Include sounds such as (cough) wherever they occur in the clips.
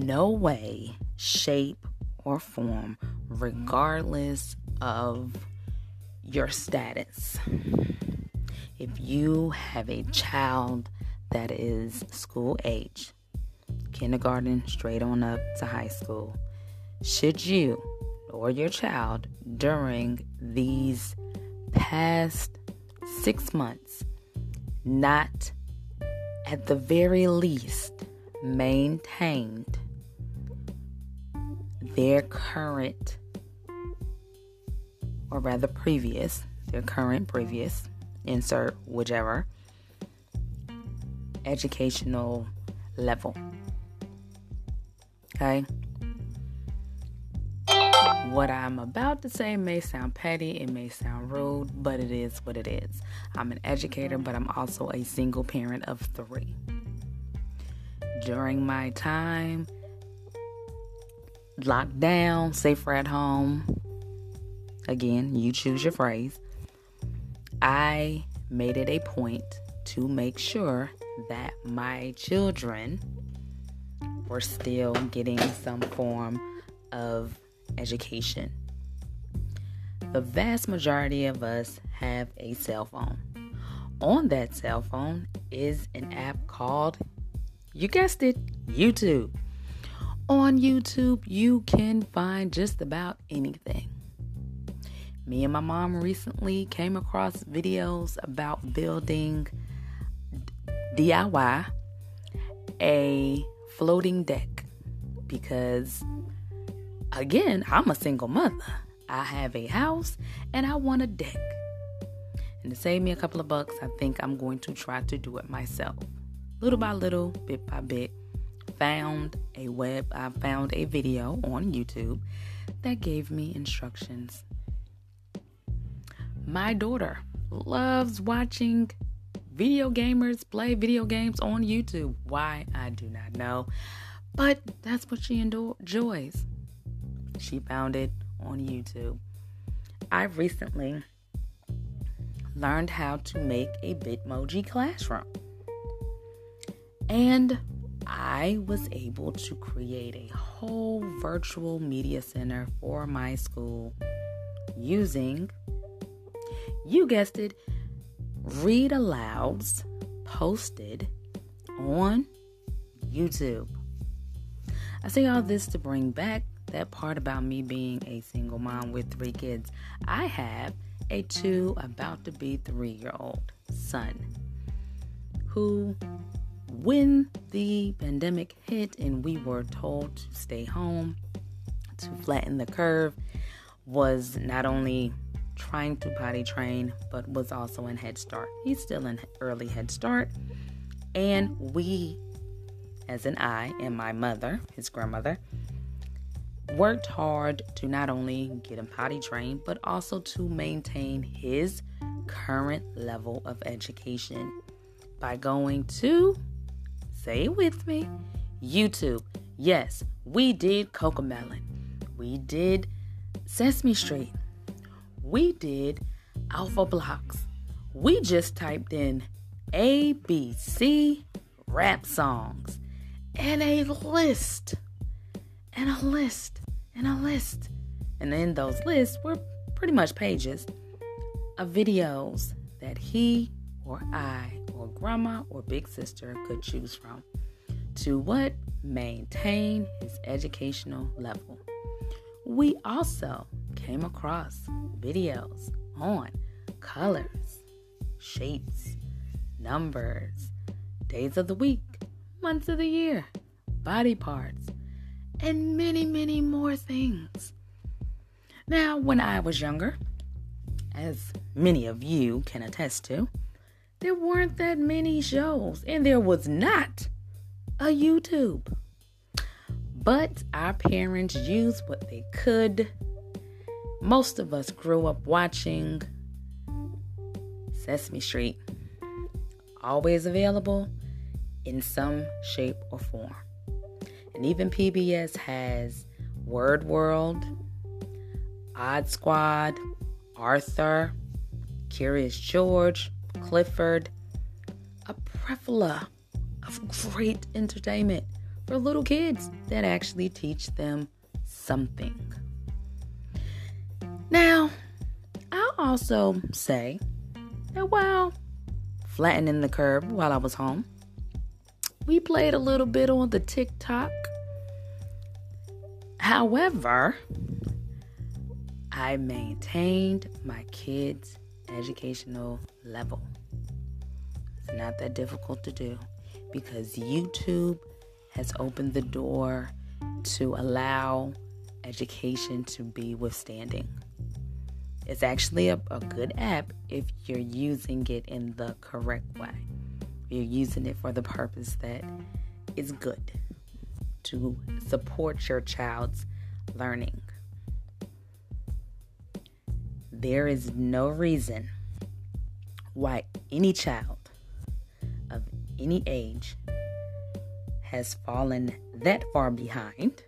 no way, shape, or form, regardless of your status. If you have a child that is school age, kindergarten straight on up to high school, should you or your child during these past six months not at the very least maintained their current or rather previous their current previous insert whichever educational level okay what I'm about to say may sound petty, it may sound rude, but it is what it is. I'm an educator, but I'm also a single parent of three. During my time locked down, safer at home, again, you choose your phrase, I made it a point to make sure that my children were still getting some form of education. The vast majority of us have a cell phone. On that cell phone is an app called, you guessed it, YouTube. On YouTube, you can find just about anything. Me and my mom recently came across videos about building DIY a floating deck because Again, I'm a single mother. I have a house and I want a deck. And to save me a couple of bucks, I think I'm going to try to do it myself. Little by little, bit by bit, found a web, I found a video on YouTube that gave me instructions. My daughter loves watching video gamers play video games on YouTube. Why, I do not know. But that's what she enjoys. She found it on YouTube. I recently learned how to make a Bitmoji classroom. And I was able to create a whole virtual media center for my school using, you guessed it, read alouds posted on YouTube. I say all this to bring back that part about me being a single mom with three kids. I have a two, about to be three year old son who, when the pandemic hit and we were told to stay home to flatten the curve, was not only trying to potty train, but was also in Head Start. He's still in early Head Start. And we, as an I and my mother, his grandmother, worked hard to not only get him potty trained, but also to maintain his current level of education by going to, say it with me, YouTube. Yes, we did CoComelon. We did Sesame Street. We did Alphablocks. We just typed in ABC rap songs and a list and a list and a list. And in those lists were pretty much pages of videos that he or I or grandma or big sister could choose from to what maintain his educational level. We also came across videos on colors, shapes, numbers, days of the week, months of the year, body parts, and many, many more things. Now, when I was younger, as many of you can attest to, there weren't that many shows, and there was not a YouTube. But our parents used what they could. Most of us grew up watching Sesame Street, always available in some shape or form. And even PBS has Word World, Odd Squad, Arthur, Curious George, Clifford, a plethora of great entertainment for little kids that actually teach them something. Now, I'll also say that while flattening the curb while I was home, we played a little bit on the TikTok. However, I maintained my kids' educational level. It's not that difficult to do because YouTube has opened the door to allow education to be withstanding. It's actually a, a good app if you're using it in the correct way. You're using it for the purpose that is good to support your child's learning. There is no reason why any child of any age has fallen that far behind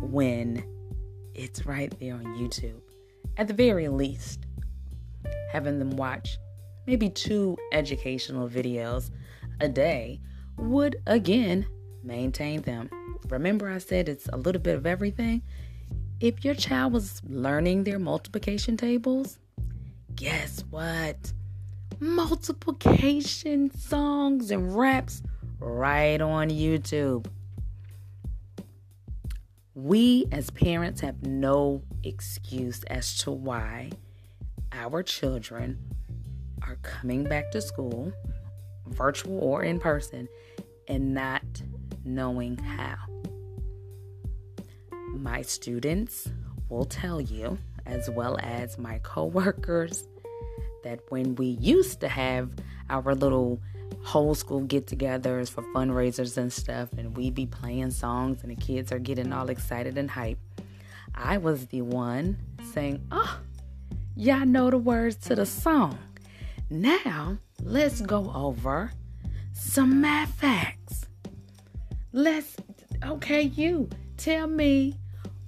when it's right there on YouTube. At the very least, having them watch maybe two educational videos a day would again maintain them. Remember, I said it's a little bit of everything? If your child was learning their multiplication tables, guess what? Multiplication songs and raps right on YouTube. We as parents have no excuse as to why our children are coming back to school, virtual or in person, and not knowing how. My students will tell you, as well as my coworkers, that when we used to have our little whole school get togethers for fundraisers and stuff, and we'd be playing songs, and the kids are getting all excited and hype. I was the one saying, Oh, y'all know the words to the song. Now, let's go over some math facts. Let's, okay, you tell me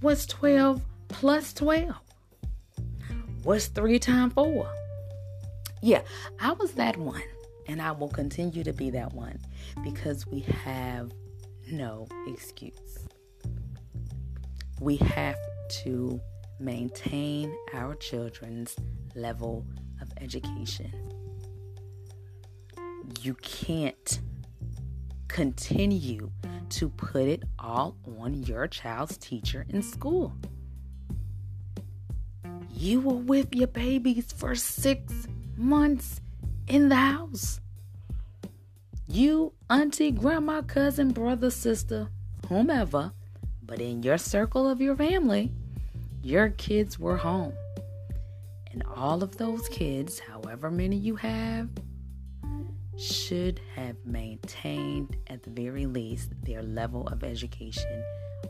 what's 12 plus 12? What's 3 times 4? Yeah, I was that one. And I will continue to be that one because we have no excuse. We have to maintain our children's level of education. You can't continue to put it all on your child's teacher in school. You were with your babies for six months in the house. You, auntie, grandma, cousin, brother, sister, whomever, but in your circle of your family, your kids were home. And all of those kids, however many you have, should have maintained, at the very least, their level of education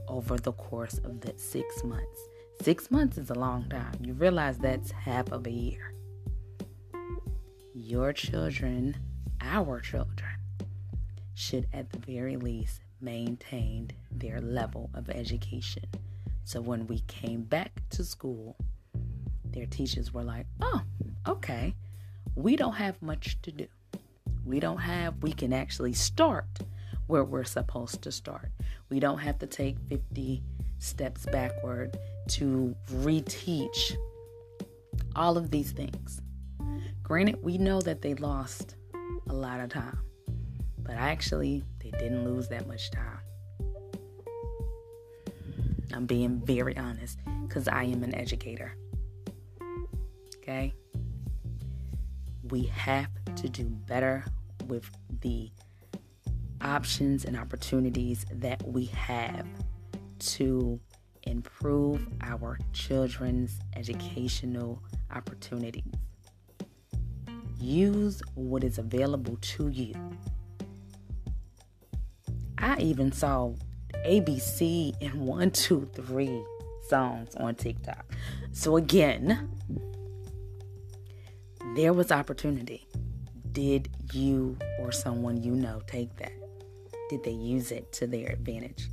over the course of the six months. Six months is a long time. You realize that's half of a year your children, our children, should at the very least maintain their level of education. So when we came back to school, their teachers were like, oh, okay, we don't have much to do. We don't have, we can actually start where we're supposed to start. We don't have to take 50 steps backward to reteach all of these things. Granted, we know that they lost a lot of time, but actually, they didn't lose that much time. I'm being very honest because I am an educator. Okay? We have to do better with the options and opportunities that we have to improve our children's educational opportunities. Use what is available to you. I even saw ABC and (laughs) one, two, three songs on TikTok. So again, there was opportunity. Did you or someone you know take that? Did they use it to their advantage?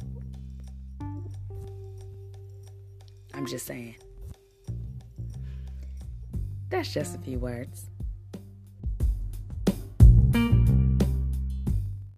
I'm just saying. That's just a few words.